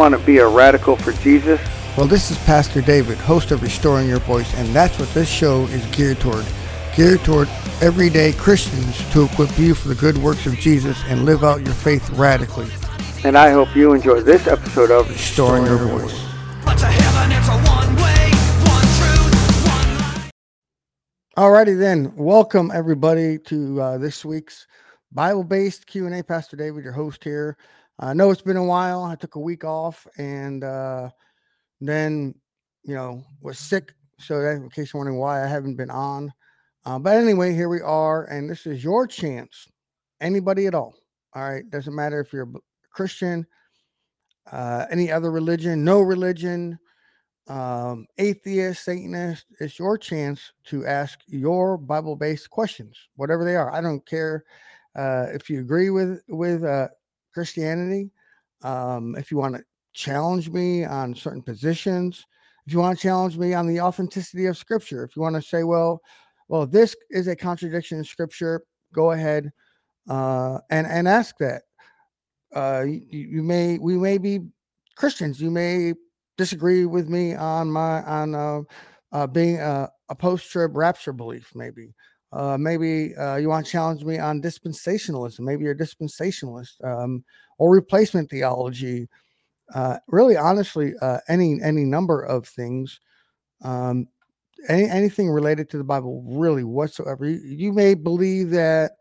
Want to be a radical for Jesus? Well, this is Pastor David, host of Restoring Your Voice, and that's what this show is geared toward. Geared toward everyday Christians to equip you for the good works of Jesus and live out your faith radically. And I hope you enjoy this episode of Restoring Your Voice. Alrighty then, welcome everybody to uh, this week's Bible-based Q&A. Pastor David, your host here. I know it's been a while. I took a week off and uh, then, you know, was sick. So that, in case you're wondering why I haven't been on. Uh, but anyway, here we are, and this is your chance. Anybody at all. All right. Doesn't matter if you're a Christian, uh, any other religion, no religion, um, atheist, Satanist. It's your chance to ask your Bible based questions, whatever they are. I don't care uh, if you agree with with uh, Christianity. Um, if you want to challenge me on certain positions, if you want to challenge me on the authenticity of Scripture, if you want to say, well, well, this is a contradiction in Scripture, go ahead uh, and and ask that. Uh, you, you may we may be Christians. You may disagree with me on my on uh, uh, being a, a post trib rapture belief, maybe. Uh, maybe uh, you want to challenge me on dispensationalism. Maybe you're a dispensationalist um, or replacement theology. Uh, really, honestly, uh, any any number of things, um, any, anything related to the Bible, really whatsoever. You, you may believe that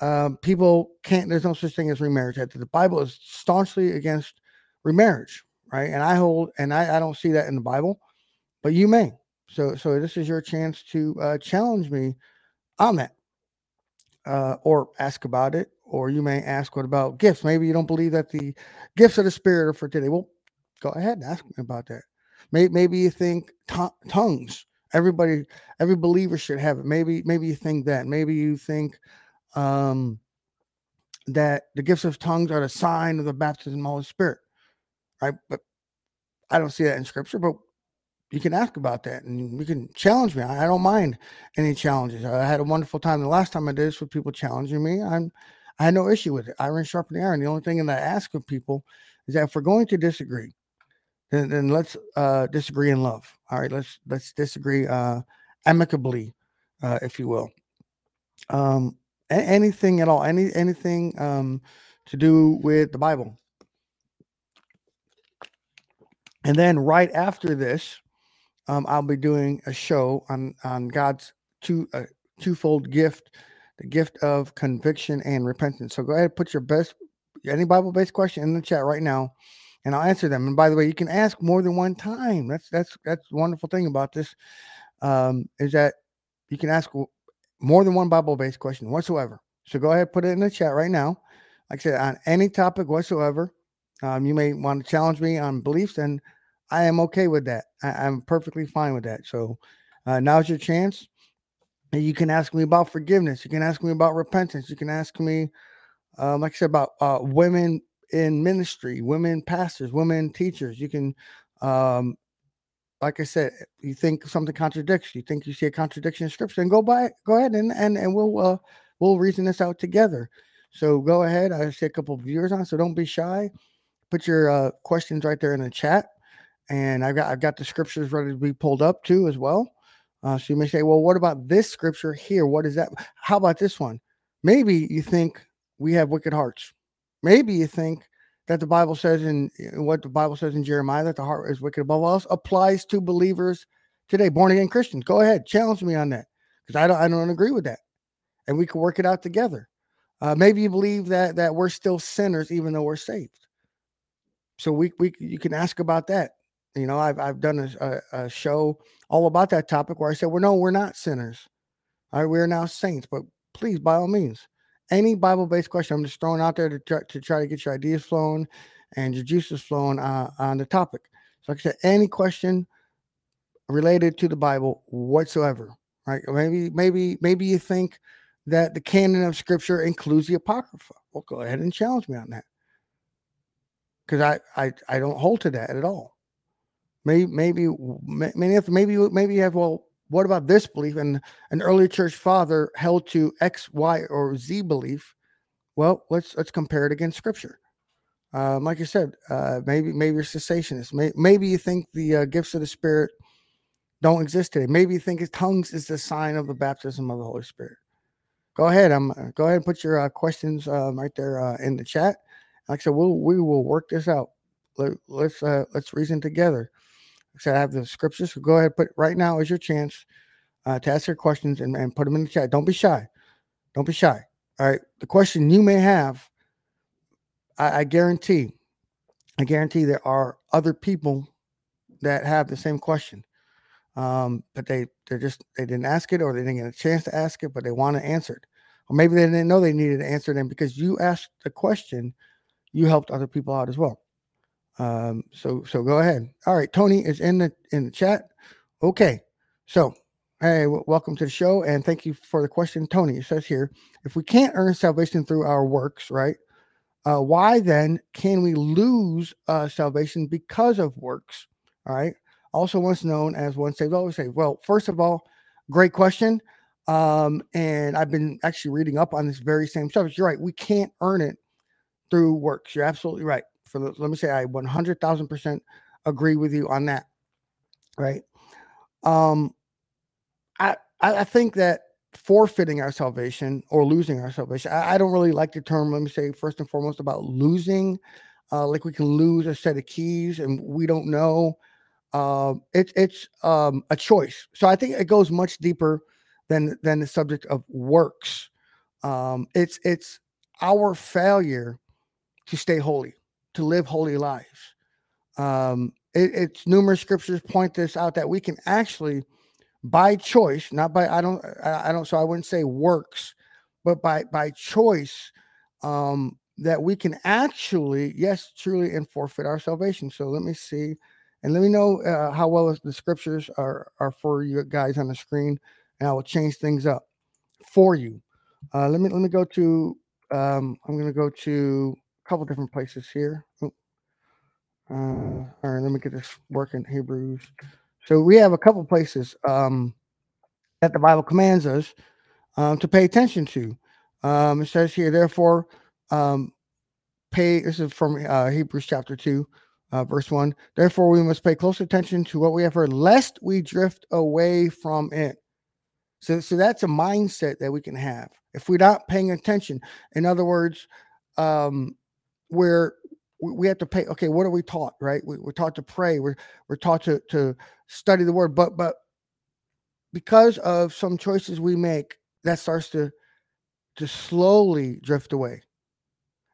um, people can't. There's no such thing as remarriage. That the Bible is staunchly against remarriage, right? And I hold, and I, I don't see that in the Bible, but you may. So, so this is your chance to uh, challenge me on that uh, or ask about it. Or you may ask, what about gifts? Maybe you don't believe that the gifts of the Spirit are for today. Well, go ahead and ask me about that. Maybe, maybe you think tongues. Everybody, every believer should have it. Maybe, maybe you think that. Maybe you think um, that the gifts of tongues are the sign of the baptism of the Holy Spirit, right? But I don't see that in Scripture. But you can ask about that and you can challenge me. I, don't mind any challenges. I had a wonderful time. The last time I did this with people challenging me, I'm I had no issue with it. Iron sharpening iron. The only thing that I ask of people is that if we're going to disagree, then, then let's uh, disagree in love. All right, let's let's disagree uh, amicably, uh, if you will. Um, anything at all, any anything um, to do with the Bible. And then right after this, um, I'll be doing a show on on God's two uh, twofold gift, the gift of conviction and repentance. So go ahead, and put your best any Bible based question in the chat right now, and I'll answer them. And by the way, you can ask more than one time. That's that's that's the wonderful thing about this um, is that you can ask more than one Bible based question whatsoever. So go ahead, put it in the chat right now. Like I said, on any topic whatsoever. Um, you may want to challenge me on beliefs and I am okay with that. I, am perfectly fine with that. So uh, now's your chance. And you can ask me about forgiveness. You can ask me about repentance. You can ask me, um, like I said, about uh, women in ministry, women pastors, women teachers. You can, um, like I said, you think something contradicts. You think you see a contradiction in scripture, and go by, go ahead and and and we'll uh, we'll reason this out together. So go ahead. I see a couple viewers on, so don't be shy. Put your uh, questions right there in the chat and I've got I've got the scriptures ready to be pulled up too as well. Uh, so you may say, well, what about this scripture here? What is that? How about this one? Maybe you think we have wicked hearts. Maybe you think that the Bible says in, what the Bible says in Jeremiah that the heart is wicked above all else applies to believers today, born again Christians. Go ahead, challenge me on that because I don't I don't agree with that, and we can work it out together. Uh, maybe you believe that that we're still sinners even though we're saved. So we we you can ask about that. You know, I've I've done a, a, a show all about that topic where I said, "Well, no, we're not sinners. All right, we're now saints." But please, by all means, any Bible-based question, I'm just throwing out there to try, to try to get your ideas flowing and your juices flowing uh, on the topic. So, like I said, any question related to the Bible whatsoever, right? Maybe, maybe, maybe you think that the canon of Scripture includes the Apocrypha. Well, go ahead and challenge me on that, because I, I I don't hold to that at all. Maybe, maybe, maybe, maybe, maybe you have. Well, what about this belief? And an early church father held to X, Y, or Z belief. Well, let's let's compare it against Scripture. Um, like I said, uh, maybe maybe you're cessationist. May, maybe you think the uh, gifts of the Spirit don't exist today. Maybe you think tongues is the sign of the baptism of the Holy Spirit. Go ahead. I'm uh, go ahead and put your uh, questions um, right there uh, in the chat. Like I said, we'll we will work this out. Let, let's uh, let's reason together. Said, I have the scriptures. So go ahead. Put right now is your chance uh, to ask your questions and, and put them in the chat. Don't be shy. Don't be shy. All right. The question you may have, I, I guarantee, I guarantee there are other people that have the same question um, but they they're just they didn't ask it or they didn't get a chance to ask it, but they want to answer it, or maybe they didn't know they needed to answer it, because you asked the question, you helped other people out as well. Um, so so go ahead. All right, Tony is in the in the chat. Okay, so hey, w- welcome to the show, and thank you for the question, Tony. It says here, if we can't earn salvation through our works, right? Uh, why then can we lose uh, salvation because of works? All right also once known as once saved, always saved. Well, first of all, great question. Um, and I've been actually reading up on this very same subject. You're right. We can't earn it through works. You're absolutely right. For the, let me say, I 100,000% agree with you on that. Right. Um, I, I think that forfeiting our salvation or losing our salvation, I, I, don't really like the term, let me say, first and foremost, about losing. Uh, like we can lose a set of keys and we don't know um, it, it's um, a choice. So I think it goes much deeper than than the subject of works. Um, it's it's our failure to stay holy, to live holy lives. Um, it, it's numerous scriptures point this out that we can actually, by choice, not by I don't I, don't so I wouldn't say works, but by by choice, um, that we can actually yes truly and forfeit our salvation. So let me see and let me know uh, how well the scriptures are are for you guys on the screen, and I will change things up for you. Uh, let me let me go to. Um, I'm going to go to couple different places here. Oh, uh, all right, let me get this working. Hebrews. So we have a couple places um, that the Bible commands us um, to pay attention to. Um, it says here, therefore, um, pay. This is from uh, Hebrews chapter two uh, verse 1 Therefore, we must pay close attention to what we have heard, lest we drift away from it. So, so that's a mindset that we can have if we're not paying attention. In other words, um, where we have to pay. Okay, what are we taught? Right, we, are taught to pray. We're we're taught to to study the word. But but because of some choices we make, that starts to to slowly drift away.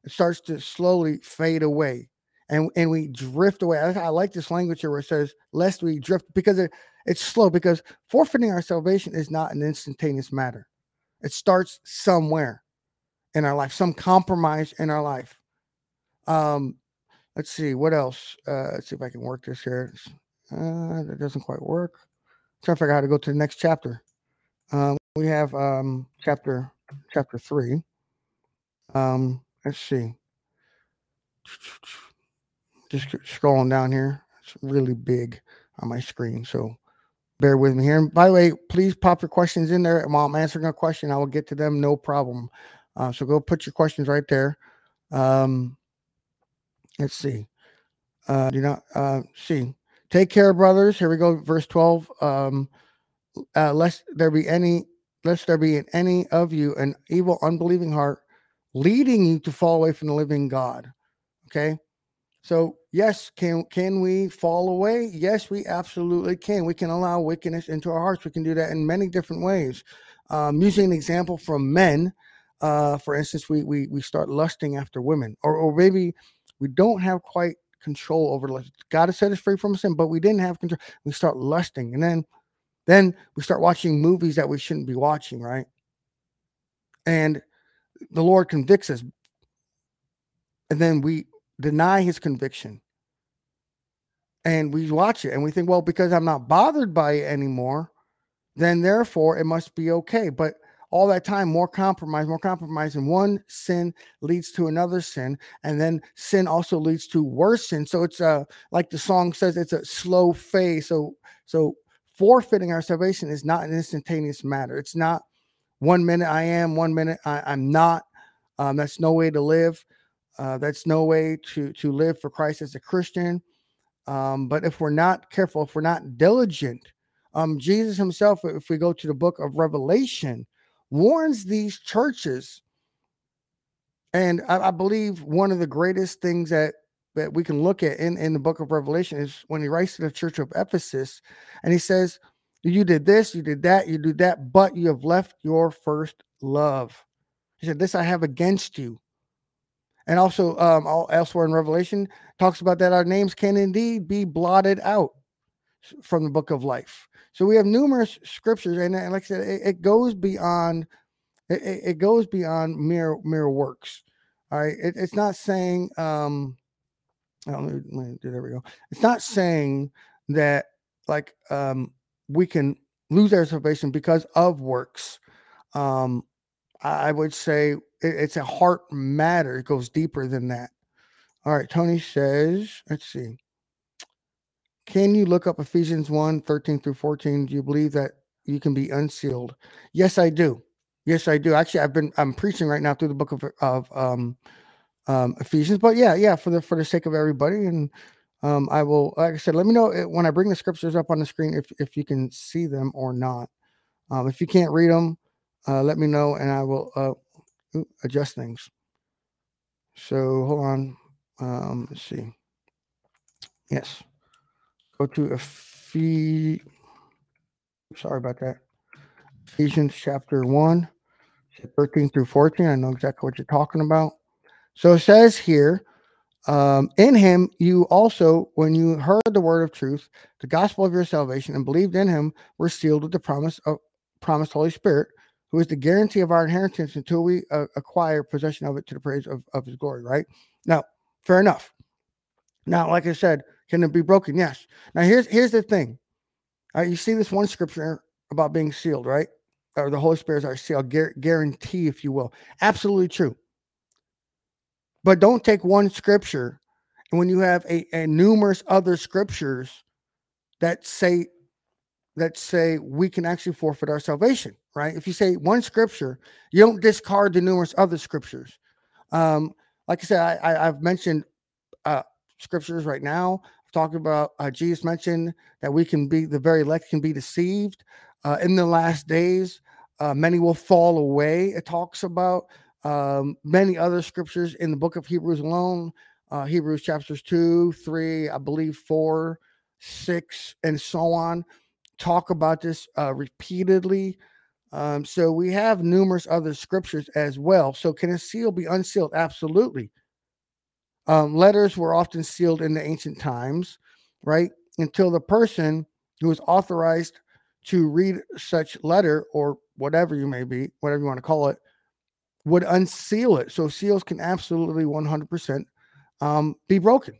It starts to slowly fade away and and we drift away. I, I, like this language here where it says, "Lest we drift," because it, it's slow. Because forfeiting our salvation is not an instantaneous matter. It starts somewhere in our life, some compromise in our life. Um, let's see what else. Uh, let's see if I can work this here. Uh, that doesn't quite work. I'm trying to figure out how to go to the next chapter. Um, we have um, chapter chapter three. Um, let's see just scrolling down here. It's really big on my screen. So bear with me here. And by the way, please pop your questions in there. While I'm answering a question, I will get to them. No problem. Uh, so go put your questions right there. Um, let's see. Uh, do not uh, see. Take care, brothers. Here we go. Verse 12. Um, uh, lest there be any, lest there be in any of you an evil, unbelieving heart, leading you to fall away from the living God. Okay. So yes, can can we fall away? Yes, we absolutely can. We can allow wickedness into our hearts. We can do that in many different ways. Um, using an example from men, uh, for instance, we we we start lusting after women, or or maybe we don't have quite control over lust. God has set us free from sin, but we didn't have control. We start lusting, and then then we start watching movies that we shouldn't be watching, right? And the Lord convicts us, and then we deny his conviction. And we watch it and we think, well, because I'm not bothered by it anymore, then therefore it must be okay. But all that time, more compromise, more compromise, and one sin leads to another sin, and then sin also leads to worse sin. So it's a like the song says, it's a slow fade. So so forfeiting our salvation is not an instantaneous matter. It's not one minute I am, one minute I, am not. Um, that's no way to live. Uh, that's no way to to live for Christ as a Christian. Um, but if we're not careful, if we're not diligent, um, Jesus himself, if we go to the book of Revelation, warns these churches. And I, I believe one of the greatest things that that we can look at in, in the book of Revelation is when he writes to the church of Ephesus and he says, You did this, you did that, you did that, but you have left your first love. He said, This I have against you. And also, um, elsewhere in Revelation, talks about that our names can indeed be blotted out from the book of life. So we have numerous scriptures, and, and like I said, it, it goes beyond it, it, goes beyond mere mere works. All right, it, it's not saying um, oh, there we go. It's not saying that like um, we can lose our salvation because of works. Um, I would say it, it's a heart matter. It goes deeper than that. All right. Tony says, let's see. Can you look up Ephesians 1 13 through 14? Do you believe that you can be unsealed? Yes, I do. Yes, I do. Actually, I've been I'm preaching right now through the book of of um, um, Ephesians. But yeah, yeah, for the for the sake of everybody, and um, I will, like I said, let me know eh, when I bring the scriptures up on the screen if if you can see them or not. Um, if you can't read them, uh, let me know and I will uh, adjust things. So hold on. Um, let's see. Yes. Go to Ephes. Sorry about that. Ephesians chapter 1, 13 through 14. I know exactly what you're talking about. So it says here, um, in him you also, when you heard the word of truth, the gospel of your salvation, and believed in him, were sealed with the promise of promised Holy Spirit, who is the guarantee of our inheritance until we uh, acquire possession of it to the praise of, of his glory, right? Now, fair enough. Now, like I said, can it be broken? Yes. Now, here's here's the thing. Uh, you see this one scripture about being sealed, right? Or the Holy Spirit is our seal, guarantee, if you will. Absolutely true. But don't take one scripture, and when you have a, a numerous other scriptures that say that say we can actually forfeit our salvation, right? If you say one scripture, you don't discard the numerous other scriptures. Um, like I said, I, I, have mentioned scriptures right now. I've talked about uh, Jesus mentioned that we can be the very elect can be deceived uh, in the last days. Uh, many will fall away. It talks about um, many other scriptures in the book of Hebrews alone. Uh, Hebrews chapters two, three, I believe four, six, and so on talk about this uh, repeatedly. Um, so we have numerous other scriptures as well. So can a seal be unsealed? Absolutely. Um, letters were often sealed in the ancient times, right? Until the person who was authorized to read such letter or whatever you may be, whatever you want to call it, would unseal it. So seals can absolutely 100% um, be broken.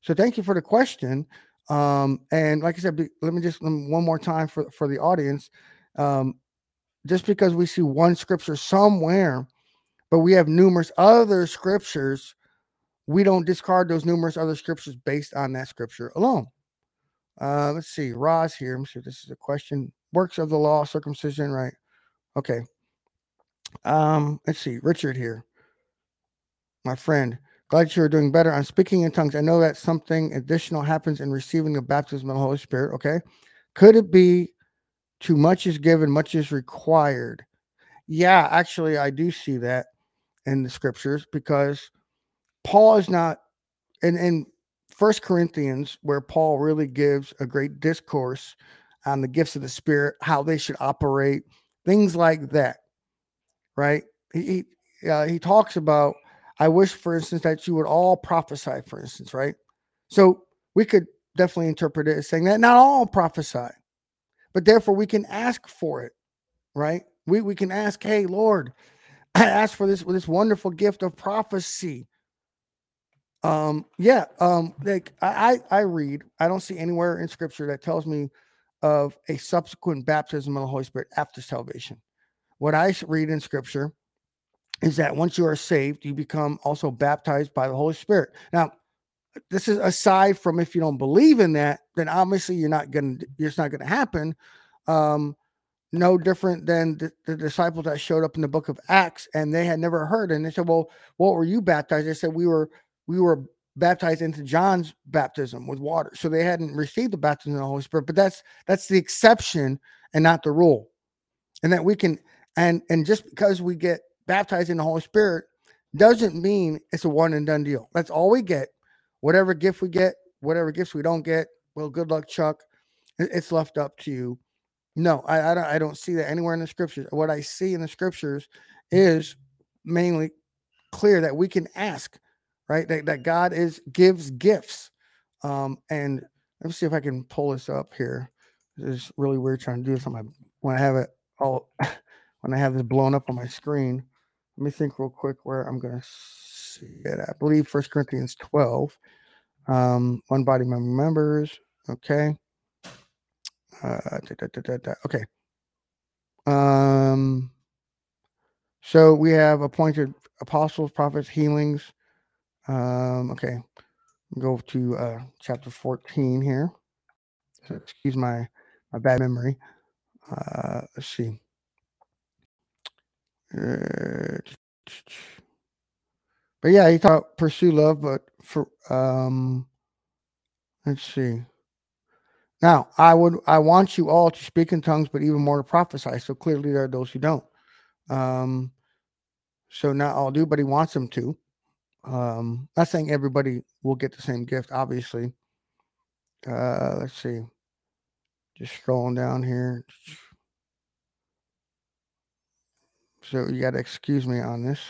So thank you for the question. Um, and like I said, let me just one more time for, for the audience. Um, just because we see one scripture somewhere, but we have numerous other scriptures, we don't discard those numerous other scriptures based on that scripture alone. Uh, let's see, Roz here. See if this is a question. Works of the law, circumcision, right? Okay. Um, let's see, Richard here, my friend. Glad you're doing better. I'm speaking in tongues. I know that something additional happens in receiving the baptism of the Holy Spirit. Okay. Could it be too much is given, much is required? Yeah, actually, I do see that in the scriptures because Paul is not in in First Corinthians, where Paul really gives a great discourse on the gifts of the Spirit, how they should operate, things like that. Right? He he, uh, he talks about I wish, for instance, that you would all prophesy, for instance, right? So we could definitely interpret it as saying that not all prophesy, but therefore we can ask for it, right? We we can ask, hey, Lord, I ask for this this wonderful gift of prophecy. Um, yeah, um, like I I read, I don't see anywhere in scripture that tells me of a subsequent baptism of the Holy Spirit after salvation. What I read in scripture is that once you are saved, you become also baptized by the Holy Spirit. Now, this is aside from if you don't believe in that, then obviously you're not gonna it's not gonna happen. Um, no different than the, the, disciples that showed up in the book of Acts and they had never heard. And they said, Well, what were you baptized? They said, We were we were baptized into John's baptism with water. So they hadn't received the baptism of the Holy Spirit, but that's that's the exception and not the rule. And that we can and and just because we get baptized in the Holy Spirit doesn't mean it's a one and done deal. That's all we get. Whatever gift we get, whatever gifts we don't get, well, good luck, Chuck. It's left up to you no, I, I don't. I don't see that anywhere in the scriptures. What I see in the scriptures is mainly clear that we can ask, right? That, that God is gives gifts. Um, and let me see if I can pull this up here. This is really weird trying to do this on my when I have it all when I have this blown up on my screen. Let me think real quick where I'm gonna see it. I believe First Corinthians 12. Um, one body members. Okay. Uh, da, da, da, okay. Um. So we have appointed apostles, prophets, healings. Um. Okay. Go to uh, chapter fourteen here. So excuse my my bad memory. Uh, let's see. Uh, but yeah, he thought pursue love, but for um, let's see. Now, I would I want you all to speak in tongues, but even more to prophesy. So clearly there are those who don't. Um, so not all do, but he wants them to. Um, not saying everybody will get the same gift, obviously. Uh, let's see. Just scrolling down here. So you got to excuse me on this.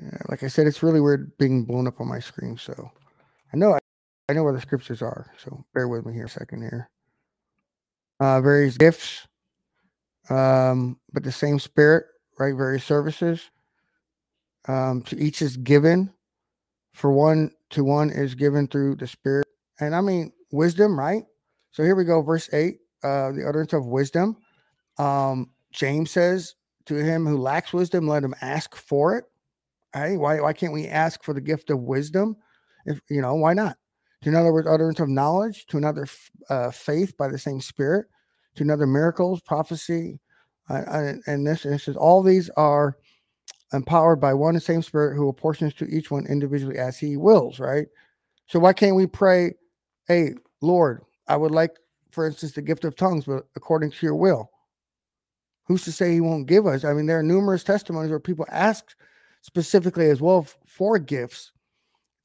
Yeah, like I said, it's really weird being blown up on my screen. So I know I, I know where the scriptures are, so bear with me here a second here. Uh, various gifts, um, but the same spirit, right? Various services. Um, to each is given. For one to one is given through the spirit, and I mean wisdom, right? So here we go, verse eight. Uh, the utterance of wisdom. Um, James says to him who lacks wisdom, let him ask for it. Hey, why why can't we ask for the gift of wisdom? If you know, why not? To another words, utterance of knowledge, to another uh, faith by the same Spirit, to another miracles, prophecy, and this. Says all these are empowered by one and same Spirit who apportions to each one individually as He wills. Right. So why can't we pray, "Hey, Lord, I would like, for instance, the gift of tongues, but according to Your will." Who's to say He won't give us? I mean, there are numerous testimonies where people ask specifically as well for gifts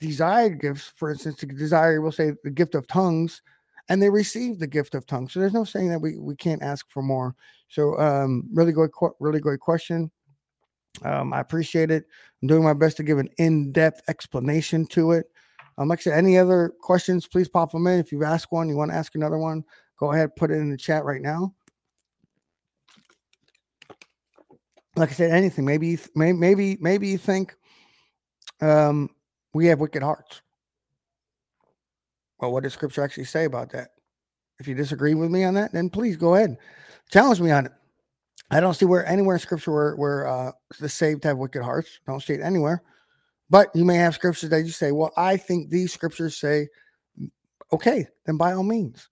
desired gifts, for instance, to desire, we'll say the gift of tongues, and they receive the gift of tongues. So there's no saying that we, we can't ask for more. So um, really good, really great question. Um, I appreciate it. I'm doing my best to give an in-depth explanation to it. Um, like I said, any other questions, please pop them in. If you've asked one, you want to ask another one, go ahead, put it in the chat right now. Like I said, anything. Maybe, maybe, maybe you think um, we have wicked hearts. Well, what does scripture actually say about that? If you disagree with me on that, then please go ahead. Challenge me on it. I don't see where anywhere in scripture where, where uh, the saved have wicked hearts. I Don't see it anywhere. But you may have scriptures that you say, well, I think these scriptures say, okay, then by all means,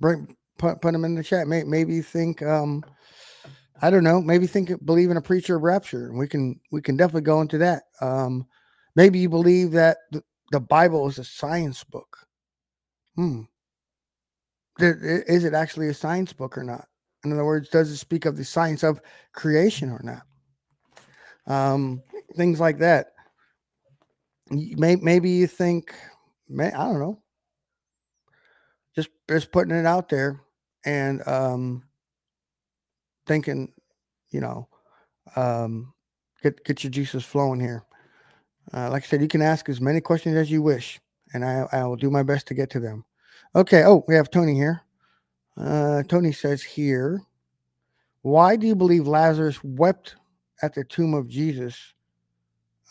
bring put, put them in the chat. May, maybe you think, um, I don't know, maybe think believe in a pre-trib rapture. and We can we can definitely go into that. Um, Maybe you believe that the, the Bible is a science book. Hmm. Is it actually a science book or not? In other words, does it speak of the science of creation or not? Um, things like that. Maybe you think, I don't know. Just just putting it out there and um, thinking, you know, um, get get your juices flowing here. Uh, like I said, you can ask as many questions as you wish, and I, I will do my best to get to them. Okay. Oh, we have Tony here. Uh, Tony says here, why do you believe Lazarus wept at the tomb of Jesus?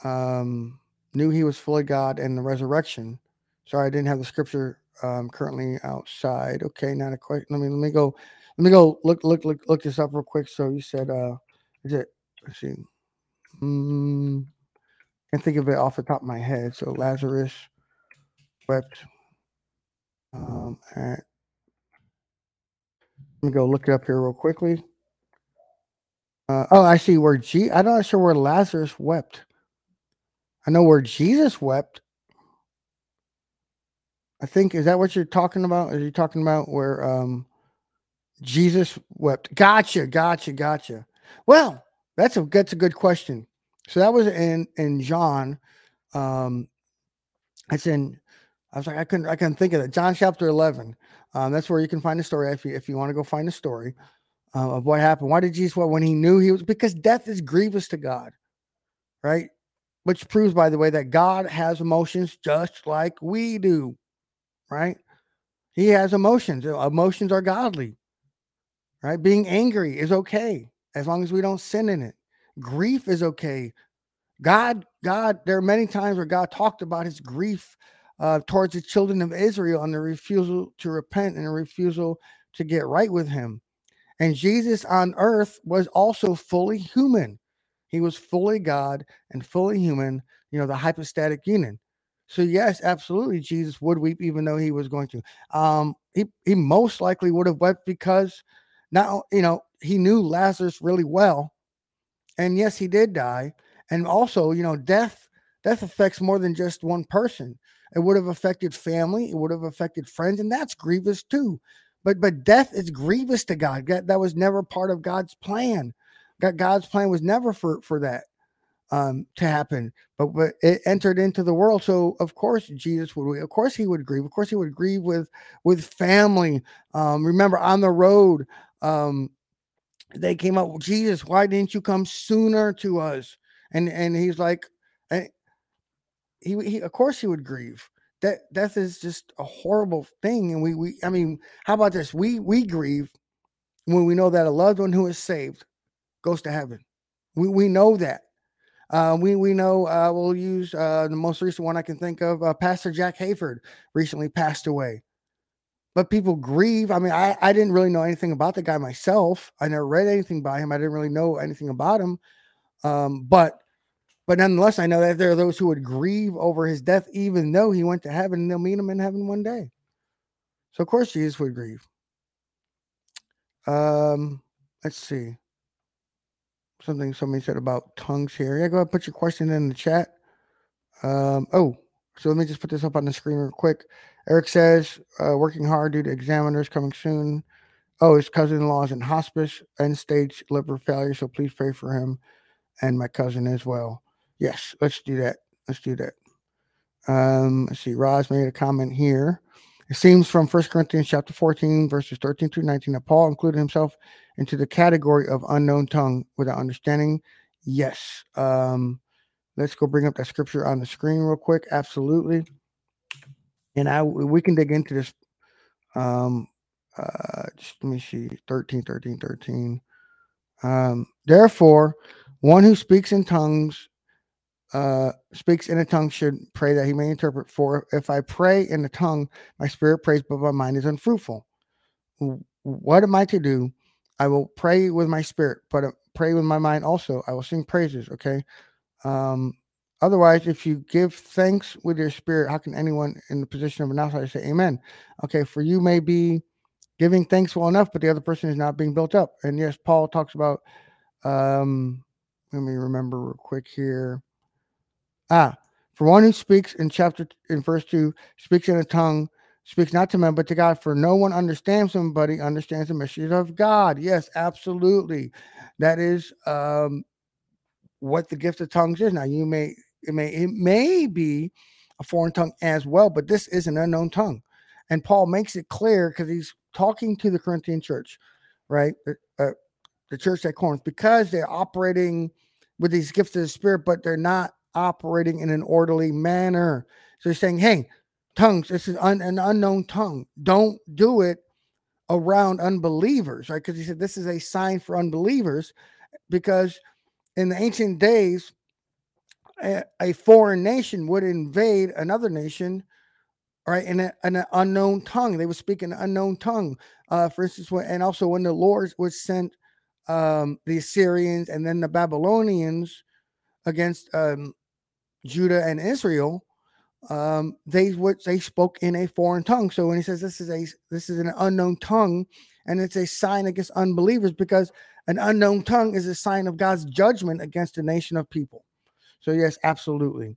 Um, knew he was fully God and the resurrection. Sorry, I didn't have the scripture um, currently outside. Okay, not a question. Let me let me go. Let me go look look look look this up real quick. So you said, uh, is it? Let's see. Mm, can't think of it off the top of my head. So Lazarus wept um, at Let me go look it up here real quickly. Uh, oh, I see where G. I'm not sure where Lazarus wept. I know where Jesus wept. I think is that what you're talking about? Are you talking about where um Jesus wept? Gotcha, gotcha, gotcha. Well, that's a that's a good question. So that was in in John. Um, it's in. I was like, I couldn't I couldn't think of it. John chapter eleven. Um, that's where you can find the story if you if you want to go find the story uh, of what happened. Why did Jesus what when he knew he was because death is grievous to God, right? Which proves, by the way, that God has emotions just like we do, right? He has emotions. Emotions are godly, right? Being angry is okay as long as we don't sin in it. Grief is okay. God, God, there are many times where God talked about his grief uh, towards the children of Israel and the refusal to repent and the refusal to get right with him. And Jesus on earth was also fully human. He was fully God and fully human, you know, the hypostatic union. So yes, absolutely, Jesus would weep even though he was going to. Um, he he most likely would have wept because now you know he knew Lazarus really well, and yes, he did die. And also, you know, death death affects more than just one person. It would have affected family. It would have affected friends, and that's grievous too. But but death is grievous to God. That was never part of God's plan. God's plan was never for for that um, to happen. But but it entered into the world, so of course Jesus would. Of course he would grieve. Of course he would grieve with with family. Um, remember on the road, um, they came up. Jesus, why didn't you come sooner to us? And and he's like, he, he of course he would grieve that death is just a horrible thing and we we i mean how about this we we grieve when we know that a loved one who is saved goes to heaven we we know that uh, we we know uh, we'll use uh, the most recent one I can think of. Uh, Pastor Jack Hayford recently passed away, but people grieve. I mean, I, I didn't really know anything about the guy myself. I never read anything by him. I didn't really know anything about him. Um, but but nonetheless, I know that there are those who would grieve over his death, even though he went to heaven and they'll meet him in heaven one day. So, of course, Jesus would grieve. Um, let's see. Something somebody said about tongues here. Yeah, go ahead, put your question in the chat. Um, oh, so let me just put this up on the screen real quick. Eric says, uh, working hard due to examiners coming soon. Oh, his cousin in law is in hospice, end stage liver failure. So please pray for him and my cousin as well. Yes, let's do that. Let's do that. Um, let's see. Roz made a comment here. It seems from First Corinthians chapter 14, verses 13 through 19, that Paul included himself into the category of unknown tongue without understanding. Yes. Um, let's go bring up that scripture on the screen real quick. Absolutely. And I we can dig into this. Um, uh, just let me see 13, 13, 13. Um, therefore, one who speaks in tongues uh, speaks in a tongue should pray that he may interpret. For if I pray in the tongue, my spirit prays, but my mind is unfruitful. What am I to do? I will pray with my spirit, but uh, pray with my mind also. I will sing praises. Okay. Um, otherwise, if you give thanks with your spirit, how can anyone in the position of an outsider say amen? Okay. For you may be giving thanks well enough, but the other person is not being built up. And yes, Paul talks about, um, let me remember real quick here. Ah, for one who speaks in chapter in verse two speaks in a tongue, speaks not to men but to God. For no one understands him, but he understands the mysteries of God. Yes, absolutely. That is um, what the gift of tongues is. Now you may it may it may be a foreign tongue as well, but this is an unknown tongue. And Paul makes it clear because he's talking to the Corinthian church, right? Uh, the church at Corinth, because they're operating with these gifts of the Spirit, but they're not operating in an orderly manner. So he's saying, hey, tongues, this is un, an unknown tongue. Don't do it around unbelievers, right? Because he said this is a sign for unbelievers because in the ancient days, a, a foreign nation would invade another nation, right, in, a, in an unknown tongue. They would speak an unknown tongue. Uh, for instance, when, and also when the Lord was sent um, the Assyrians and then the Babylonians against um, Judah and Israel, um, they would they spoke in a foreign tongue. So when he says this is a this is an unknown tongue, and it's a sign against unbelievers because an unknown tongue is a sign of God's judgment against a nation of people. So, yes, absolutely.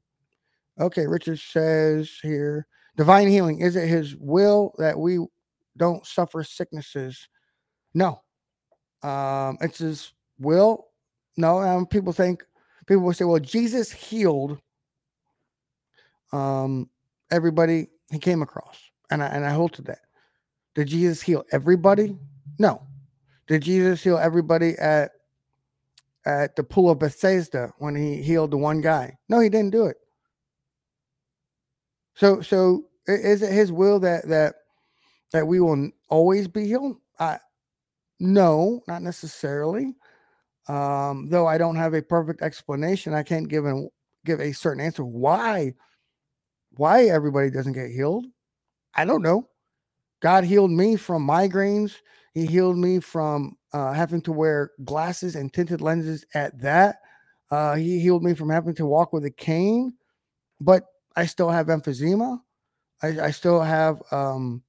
Okay, Richard says here divine healing is it his will that we don't suffer sicknesses? No. Um, it's his will. No, um, people think people will say, well, Jesus healed um everybody he came across. And I and I hold to that. Did Jesus heal everybody? No. Did Jesus heal everybody at at the pool of Bethesda when he healed the one guy? No, he didn't do it. So so is it his will that that that we will always be healed? I no, not necessarily. Um, though I don't have a perfect explanation, I can't give a give a certain answer why why everybody doesn't get healed. I don't know. God healed me from migraines. He healed me from uh, having to wear glasses and tinted lenses at that. Uh, he healed me from having to walk with a cane, but I still have emphysema. I, I still have um,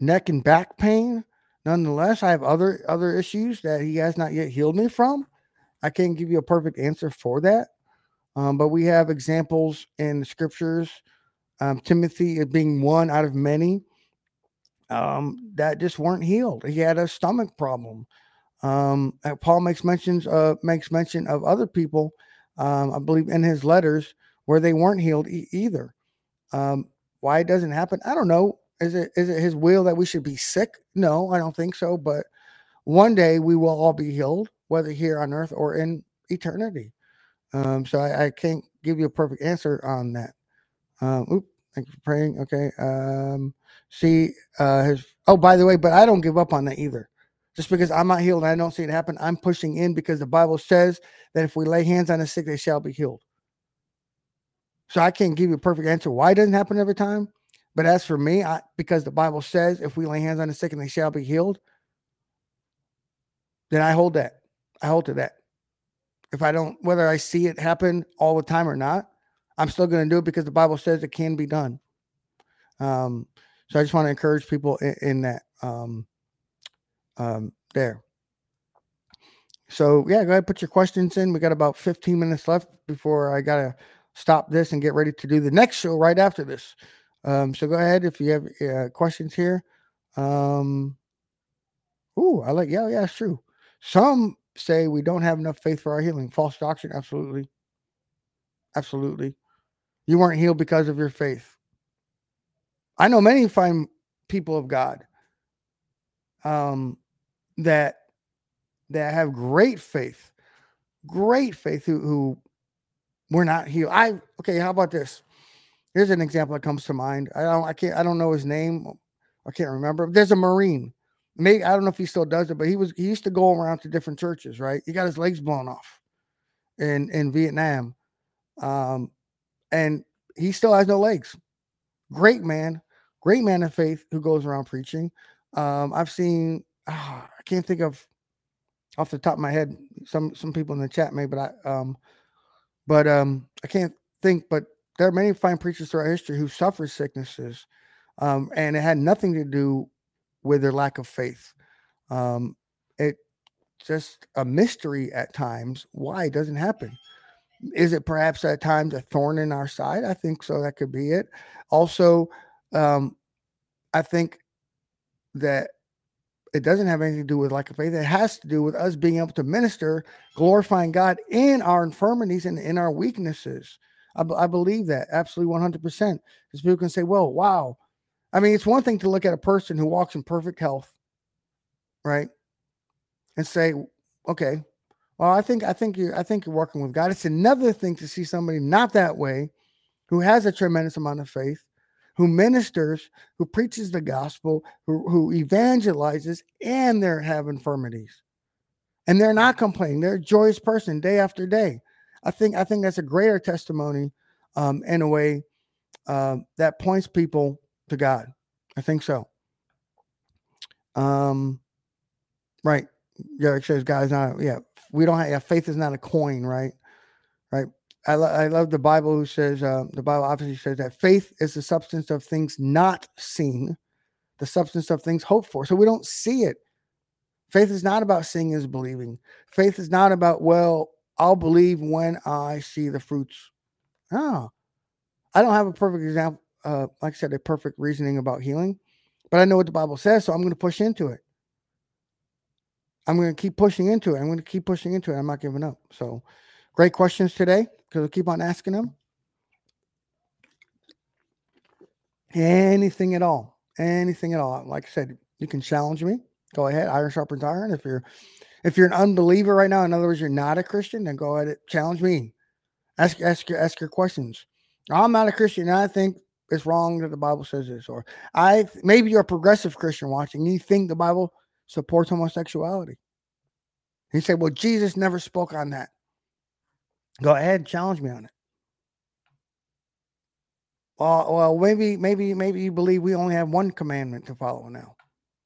neck and back pain. Nonetheless, I have other other issues that he has not yet healed me from. I can't give you a perfect answer for that, um, but we have examples in the scriptures. Um, Timothy being one out of many um, that just weren't healed. He had a stomach problem. Um, Paul makes mentions uh, makes mention of other people, um, I believe, in his letters where they weren't healed e- either. Um, why it doesn't happen, I don't know. Is it is it his will that we should be sick? No, I don't think so. But one day we will all be healed, whether here on earth or in eternity. Um, so I, I, can't give you a perfect answer on that. Um, thank you for praying. Okay. Um, see, uh, his, oh, by the way, but I don't give up on that either. Just because I'm not healed and I don't see it happen, I'm pushing in because the Bible says that if we lay hands on the sick, they shall be healed. So I can't give you a perfect answer why it doesn't happen every time. But as for me, I, because the Bible says if we lay hands on the sick and they shall be healed, then I hold that. I hold to that. If I don't, whether I see it happen all the time or not, I'm still going to do it because the Bible says it can be done. Um, so I just want to encourage people in, in that um, um, there. So yeah, go ahead, put your questions in. We got about 15 minutes left before I gotta stop this and get ready to do the next show right after this. Um, so go ahead if you have uh, questions here. Um, ooh, I like yeah, yeah, it's true. Some say we don't have enough faith for our healing. False doctrine, absolutely, absolutely. You weren't healed because of your faith. I know many fine people of God um, that that have great faith, great faith who who were not healed. I okay. How about this? Here's an example that comes to mind. I don't. I can't. I don't know his name. I can't remember. There's a Marine. Maybe I don't know if he still does it, but he was. He used to go around to different churches. Right. He got his legs blown off in in Vietnam, um, and he still has no legs. Great man, great man of faith who goes around preaching. Um, I've seen. Oh, I can't think of off the top of my head. Some some people in the chat may, but I um, but um, I can't think. But there are many fine preachers throughout history who suffered sicknesses, um, and it had nothing to do with their lack of faith. Um, it just a mystery at times why it doesn't happen. Is it perhaps at times a thorn in our side? I think so. That could be it. Also, um, I think that it doesn't have anything to do with lack of faith. It has to do with us being able to minister, glorifying God in our infirmities and in our weaknesses. I, I believe that absolutely 100%. Because people can say, well, wow. I mean, it's one thing to look at a person who walks in perfect health, right? And say, okay, well, I think I think you I think you're working with God. It's another thing to see somebody not that way, who has a tremendous amount of faith, who ministers, who preaches the gospel, who, who evangelizes, and they're have infirmities. And they're not complaining. They're a joyous person day after day. I think I think that's a greater testimony um, in a way uh, that points people to God. I think so. Um, right. It says God's not. Yeah, we don't have faith is not a coin, right? Right. I, lo- I love the Bible who says uh, the Bible obviously says that faith is the substance of things not seen, the substance of things hoped for. So we don't see it, Faith is not about seeing is believing. Faith is not about, well, I'll believe when I see the fruits. Oh, I don't have a perfect example, uh, like I said, a perfect reasoning about healing, but I know what the Bible says, so I'm going to push into it. I'm going to keep pushing into it. I'm going to keep pushing into it. I'm not giving up. So, great questions today because we'll keep on asking them. Anything at all. Anything at all. Like I said, you can challenge me. Go ahead. Iron sharpens iron. If you're if you're an unbeliever right now, in other words, you're not a Christian, then go ahead and challenge me. Ask ask your ask your questions. I'm not a Christian, and I think it's wrong that the Bible says this. Or I maybe you're a progressive Christian watching, you think the Bible supports homosexuality. He said, Well, Jesus never spoke on that. Go ahead, challenge me on it. Well, well, maybe, maybe, maybe you believe we only have one commandment to follow now.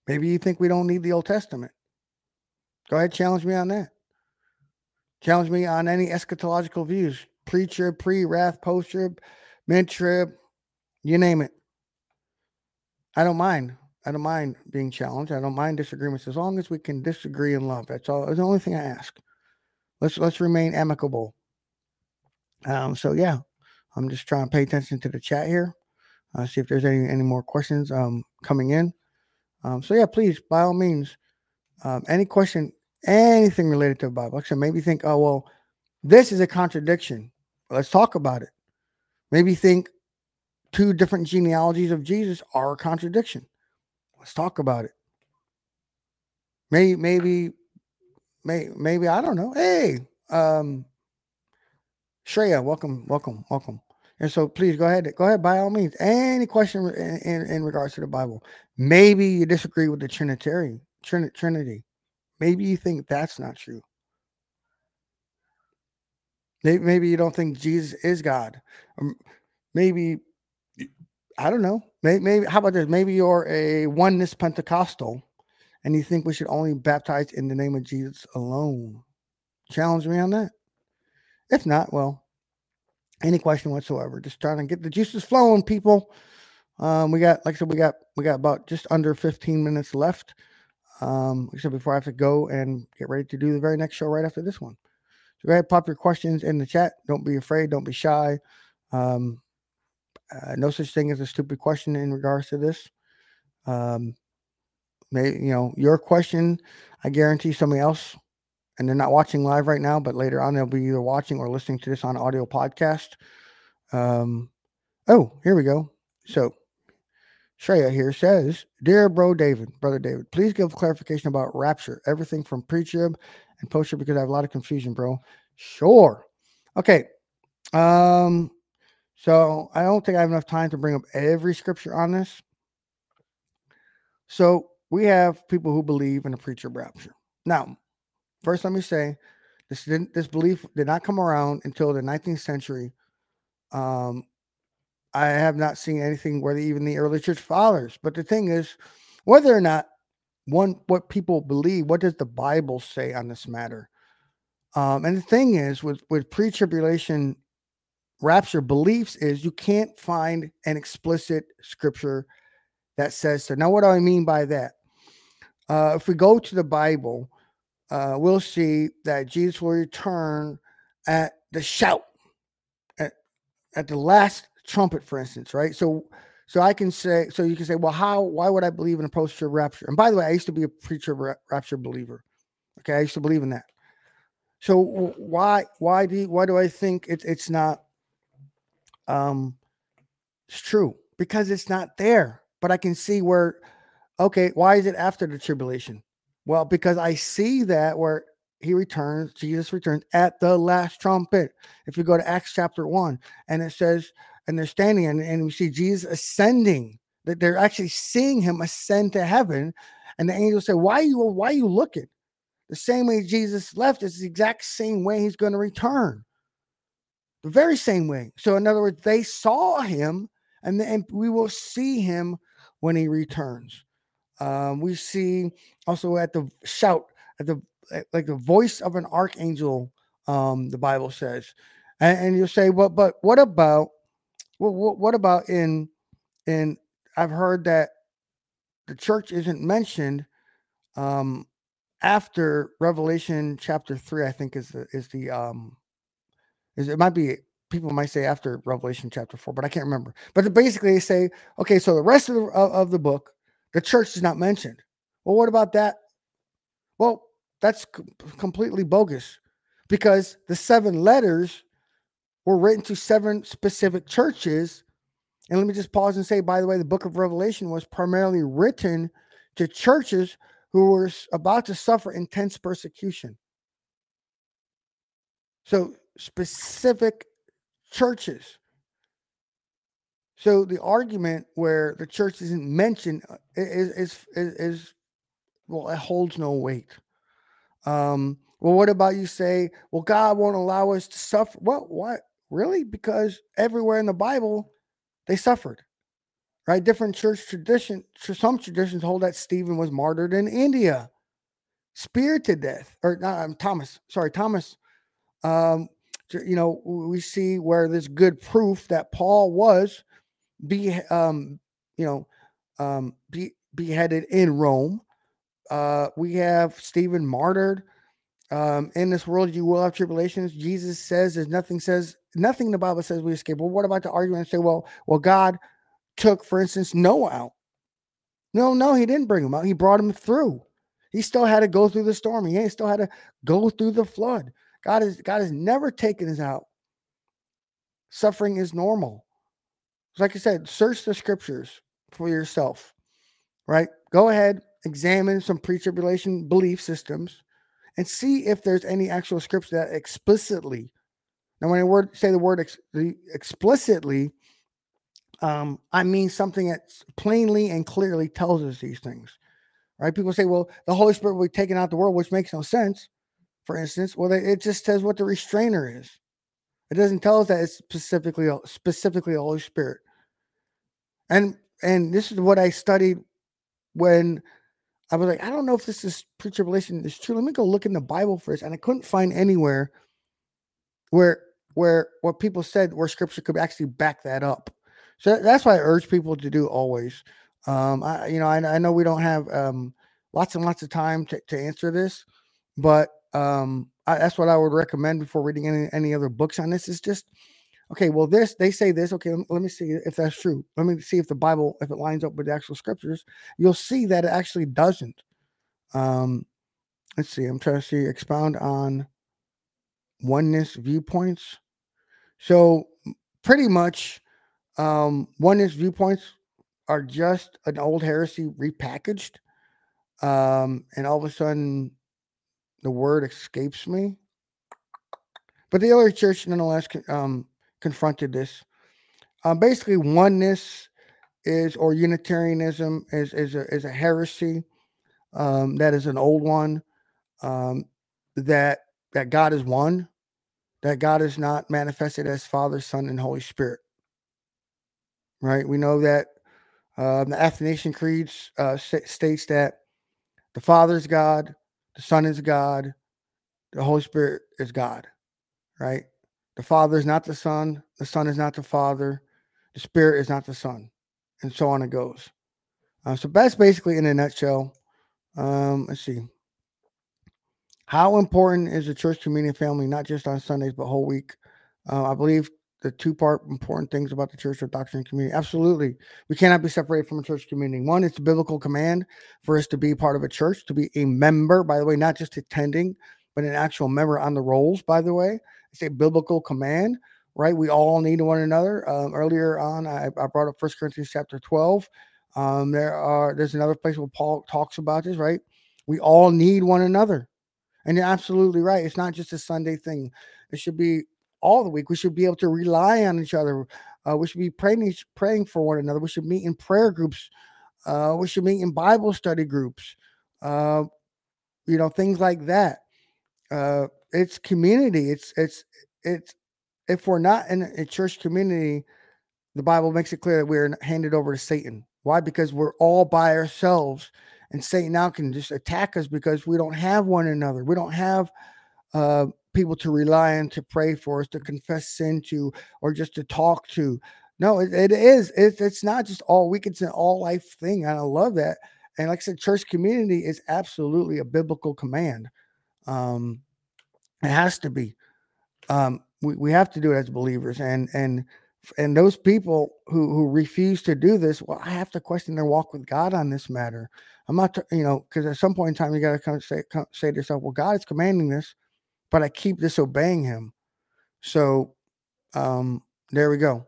Maybe you think we don't need the Old Testament. Go ahead, challenge me on that. Challenge me on any eschatological views pre trib, pre wrath, post trib, mid trib, you name it. I don't mind. I don't mind being challenged. I don't mind disagreements as long as we can disagree in love. That's all. That's the only thing I ask. Let's let's remain amicable. Um. So yeah, I'm just trying to pay attention to the chat here. Uh, see if there's any any more questions um coming in. Um. So yeah, please by all means, um, any question, anything related to the Bible. Said, maybe think, oh well, this is a contradiction. Let's talk about it. Maybe think two different genealogies of Jesus are a contradiction. Let's talk about it. Maybe, maybe, maybe, I don't know. Hey, um, Shreya, welcome, welcome, welcome. And so please go ahead, go ahead by all means. Any question in, in, in regards to the Bible. Maybe you disagree with the Trinitarian Trin- Trinity. Maybe you think that's not true. Maybe you don't think Jesus is God. Um, maybe I don't know. Maybe, maybe how about this? Maybe you're a oneness Pentecostal, and you think we should only baptize in the name of Jesus alone. Challenge me on that. If not, well, any question whatsoever. Just trying to get the juices flowing, people. Um, we got, like I said, we got we got about just under 15 minutes left. Um, like I said before, I have to go and get ready to do the very next show right after this one. So go ahead, pop your questions in the chat. Don't be afraid. Don't be shy. Um, uh, no such thing as a stupid question in regards to this. Um, may you know your question. I guarantee somebody else, and they're not watching live right now, but later on they'll be either watching or listening to this on audio podcast. Um, oh, here we go. So Shreya here says, Dear bro David, brother David, please give clarification about rapture, everything from pre-trib and post trib because I have a lot of confusion, bro. Sure. Okay. Um, so I don't think I have enough time to bring up every scripture on this. So we have people who believe in a pre-trib rapture. Now, first let me say this this belief did not come around until the 19th century. Um, I have not seen anything where even the early church fathers. But the thing is, whether or not one what people believe what does the bible say on this matter um, and the thing is with with pre-tribulation rapture beliefs is you can't find an explicit scripture that says so now what do i mean by that uh, if we go to the bible uh, we'll see that jesus will return at the shout at, at the last trumpet for instance right so so I can say, so you can say, well, how, why would I believe in a post rapture? And by the way, I used to be a pre-trib rapture believer. Okay. I used to believe in that. So why, why do, you, why do I think it's, it's not, um, it's true because it's not there, but I can see where, okay, why is it after the tribulation? Well, because I see that where he returns, Jesus returns at the last trumpet. If you go to Acts chapter one and it says, and they're standing and, and we see Jesus ascending, that they're actually seeing him ascend to heaven. And the angel said, Why you why are you looking? The same way Jesus left is the exact same way he's going to return. The very same way. So, in other words, they saw him, and then we will see him when he returns. Um, we see also at the shout, at the like the voice of an archangel, um, the Bible says. And, and you'll say, well, but what about well, what about in in I've heard that the church isn't mentioned um after Revelation chapter three, I think is the is the um it might be people might say after Revelation chapter four, but I can't remember. But basically, they say, okay, so the rest of the of, the book, the church is not mentioned. Well, what about that? Well, that's completely bogus because the seven letters were written to seven specific churches. And let me just pause and say, by the way, the book of Revelation was primarily written to churches who were about to suffer intense persecution. So, specific churches. So, the argument where the church isn't mentioned uh, is, is, is, is well, it holds no weight. Um, well, what about you say, well, God won't allow us to suffer? Well, what? Really? Because everywhere in the Bible, they suffered, right? Different church tradition, some traditions hold that Stephen was martyred in India, speared to death, or not um, Thomas, sorry, Thomas. Um, you know, we see where there's good proof that Paul was be, um, you know, um, be, beheaded in Rome. Uh, we have Stephen martyred. Um, in this world, you will have tribulations. Jesus says there's nothing says nothing in the Bible says we escape. Well, what about the argument and say, well, well, God took, for instance, Noah out? No, no, he didn't bring him out. He brought him through. He still had to go through the storm. He still had to go through the flood. God is God has never taken us out. Suffering is normal. Like I said, search the scriptures for yourself. Right? Go ahead, examine some pre-tribulation belief systems and see if there's any actual scripture that explicitly now, when I word say the word ex, the explicitly, um, I mean something that plainly and clearly tells us these things. Right? People say, "Well, the Holy Spirit will be taken out the world," which makes no sense. For instance, well, it just says what the restrainer is. It doesn't tell us that it's specifically specifically Holy Spirit. And and this is what I studied when I was like, I don't know if this is pre-tribulation is true. Let me go look in the Bible first, and I couldn't find anywhere where where what people said where scripture could actually back that up. So that's why I urge people to do always. Um, I you know I, I know we don't have um, lots and lots of time to, to answer this, but um, I, that's what I would recommend before reading any any other books on this. Is just okay. Well, this they say this. Okay, let, let me see if that's true. Let me see if the Bible if it lines up with the actual scriptures. You'll see that it actually doesn't. Um, let's see. I'm trying to see expound on oneness viewpoints. So pretty much um, oneness viewpoints are just an old heresy repackaged. Um, and all of a sudden the word escapes me. But the early church nonetheless um, confronted this. Uh, basically, oneness is or Unitarianism is is a, is a heresy um, that is an old one um, that that God is one that God is not manifested as Father, Son, and Holy Spirit. Right? We know that uh, the Athanasian Creeds uh, states that the Father is God, the Son is God, the Holy Spirit is God. Right? The Father is not the Son, the Son is not the Father, the Spirit is not the Son, and so on it goes. Uh, so that's basically in a nutshell. Um, let's see. How important is the church community family, not just on Sundays, but whole week? Uh, I believe the two part important things about the church are doctrine and community. Absolutely. We cannot be separated from a church community. One, it's a biblical command for us to be part of a church, to be a member, by the way, not just attending, but an actual member on the rolls, by the way. It's a biblical command, right? We all need one another. Um, earlier on, I, I, brought up First Corinthians chapter 12. Um, there are there's another place where Paul talks about this, right? We all need one another. And you're absolutely right. It's not just a Sunday thing. It should be all the week. We should be able to rely on each other. Uh, we should be praying, praying for one another. We should meet in prayer groups. Uh, we should meet in Bible study groups. Uh, you know, things like that. Uh, it's community. It's it's it's if we're not in a church community, the Bible makes it clear that we're handed over to Satan. Why? Because we're all by ourselves and Satan now can just attack us because we don't have one another. We don't have uh, people to rely on to pray for us, to confess sin to, or just to talk to. No, it, it is. It, it's not just all week. It's an all life thing. And I love that. and like I said, church community is absolutely a biblical command. Um, it has to be. Um, we, we have to do it as believers, and and and those people who who refuse to do this, well, I have to question their walk with God on this matter. I'm not, you know, because at some point in time you got to come say come, say to yourself, well, God is commanding this, but I keep disobeying Him. So, um, there we go.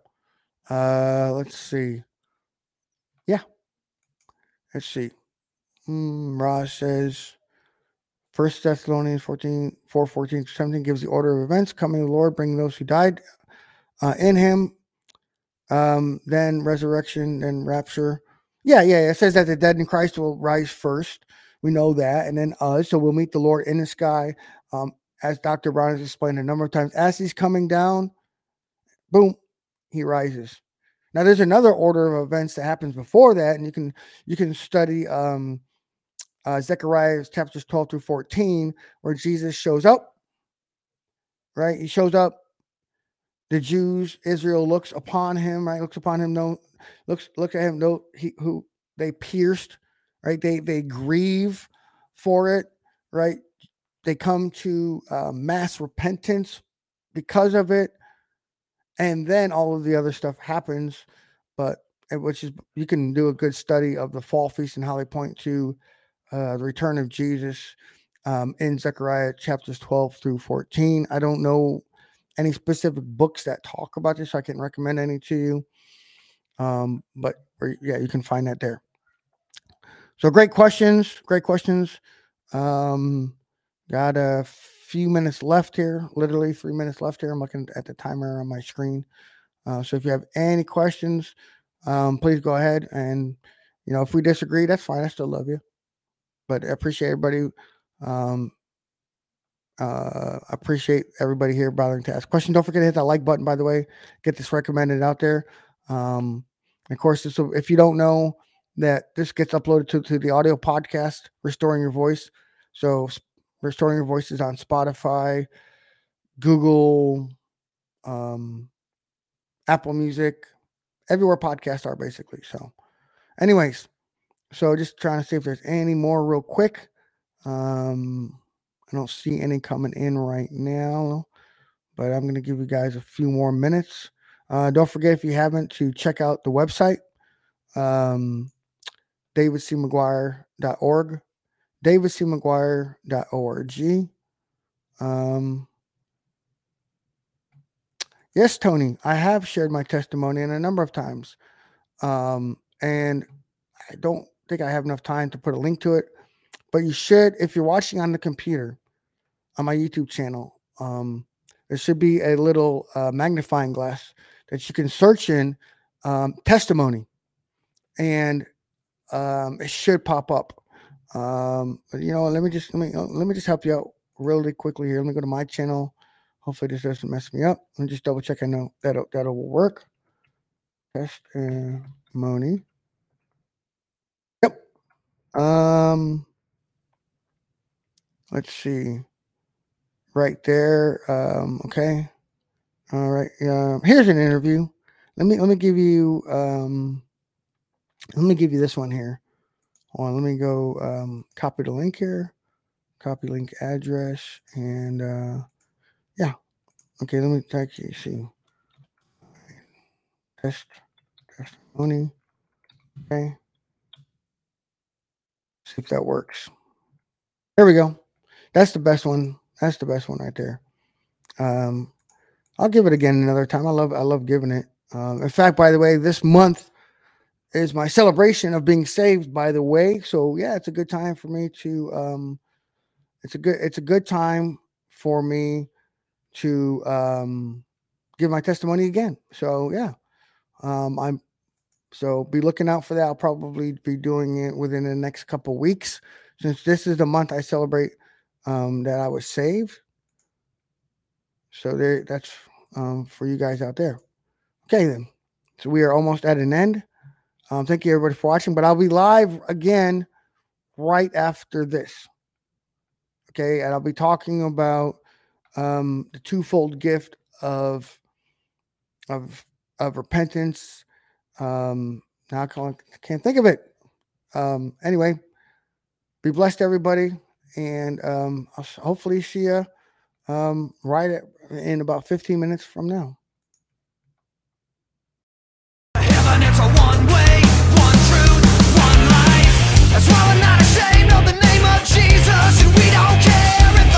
Uh, let's see. Yeah, let's see. Mm, Ross says, First Thessalonians 14, 4, 14 17 gives the order of events coming the Lord, bringing those who died uh, in him, um, then resurrection, then rapture. Yeah, yeah, it says that the dead in Christ will rise first. We know that. And then us. So we'll meet the Lord in the sky. Um, as Dr. Brown has explained a number of times, as he's coming down, boom, he rises. Now there's another order of events that happens before that, and you can you can study um uh Zechariah chapters 12 through 14, where Jesus shows up. Right? He shows up. The Jews, Israel looks upon him, right? Looks upon him, no, looks look at him, no, he who they pierced, right? They they grieve for it, right? They come to uh, mass repentance because of it and then all of the other stuff happens but which is you can do a good study of the fall feast and how they point to uh, the return of jesus um, in zechariah chapters 12 through 14 i don't know any specific books that talk about this so i can recommend any to you um, but or, yeah you can find that there. So great questions great questions um, got a few minutes left here, literally three minutes left here. I'm looking at the timer on my screen. Uh, so if you have any questions, um, please go ahead. And, you know, if we disagree, that's fine. I still love you. But I appreciate everybody. Um, uh, appreciate everybody here bothering to ask questions. Don't forget to hit that like button, by the way. Get this recommended out there. Um, of course, this, if you don't know that this gets uploaded to, to the audio podcast, Restoring Your Voice. So Restoring Your Voices on Spotify, Google, um, Apple Music, everywhere podcasts are basically. So, anyways, so just trying to see if there's any more real quick. Um, I don't see any coming in right now, but I'm going to give you guys a few more minutes. Uh, don't forget if you haven't to check out the website, um, davidcmcguire.org davidcmcguire.org. Um, yes, Tony, I have shared my testimony in a number of times. Um, and I don't think I have enough time to put a link to it, but you should, if you're watching on the computer on my YouTube channel, um, there should be a little uh, magnifying glass that you can search in um, testimony and um, it should pop up. Um, you know, let me just let me uh, let me just help you out really quickly here. Let me go to my channel. Hopefully, this doesn't mess me up. Let me just double check. I know that that will work. Testimony. Yep. Um. Let's see. Right there. Um. Okay. All right. Um. Here's an interview. Let me let me give you. Um. Let me give you this one here. On, let me go um, copy the link here, copy link address, and uh, yeah. Okay, let me actually see. Test testimony. Okay. See if that works. There we go. That's the best one. That's the best one right there. Um, I'll give it again another time. I love I love giving it. Um, in fact, by the way, this month is my celebration of being saved by the way. So yeah it's a good time for me to um it's a good it's a good time for me to um give my testimony again. So yeah um i'm so be looking out for that. I'll probably be doing it within the next couple weeks. Since this is the month i celebrate um that i was saved. So there that's um for you guys out there. Okay then. So we are almost at an end um, thank you everybody for watching, but I'll be live again right after this. Okay, and I'll be talking about um, the twofold gift of of of repentance. Um, now I can't, think of it. um, anyway, be blessed, everybody, and um, I'll hopefully see you um, right at, in about 15 minutes from now.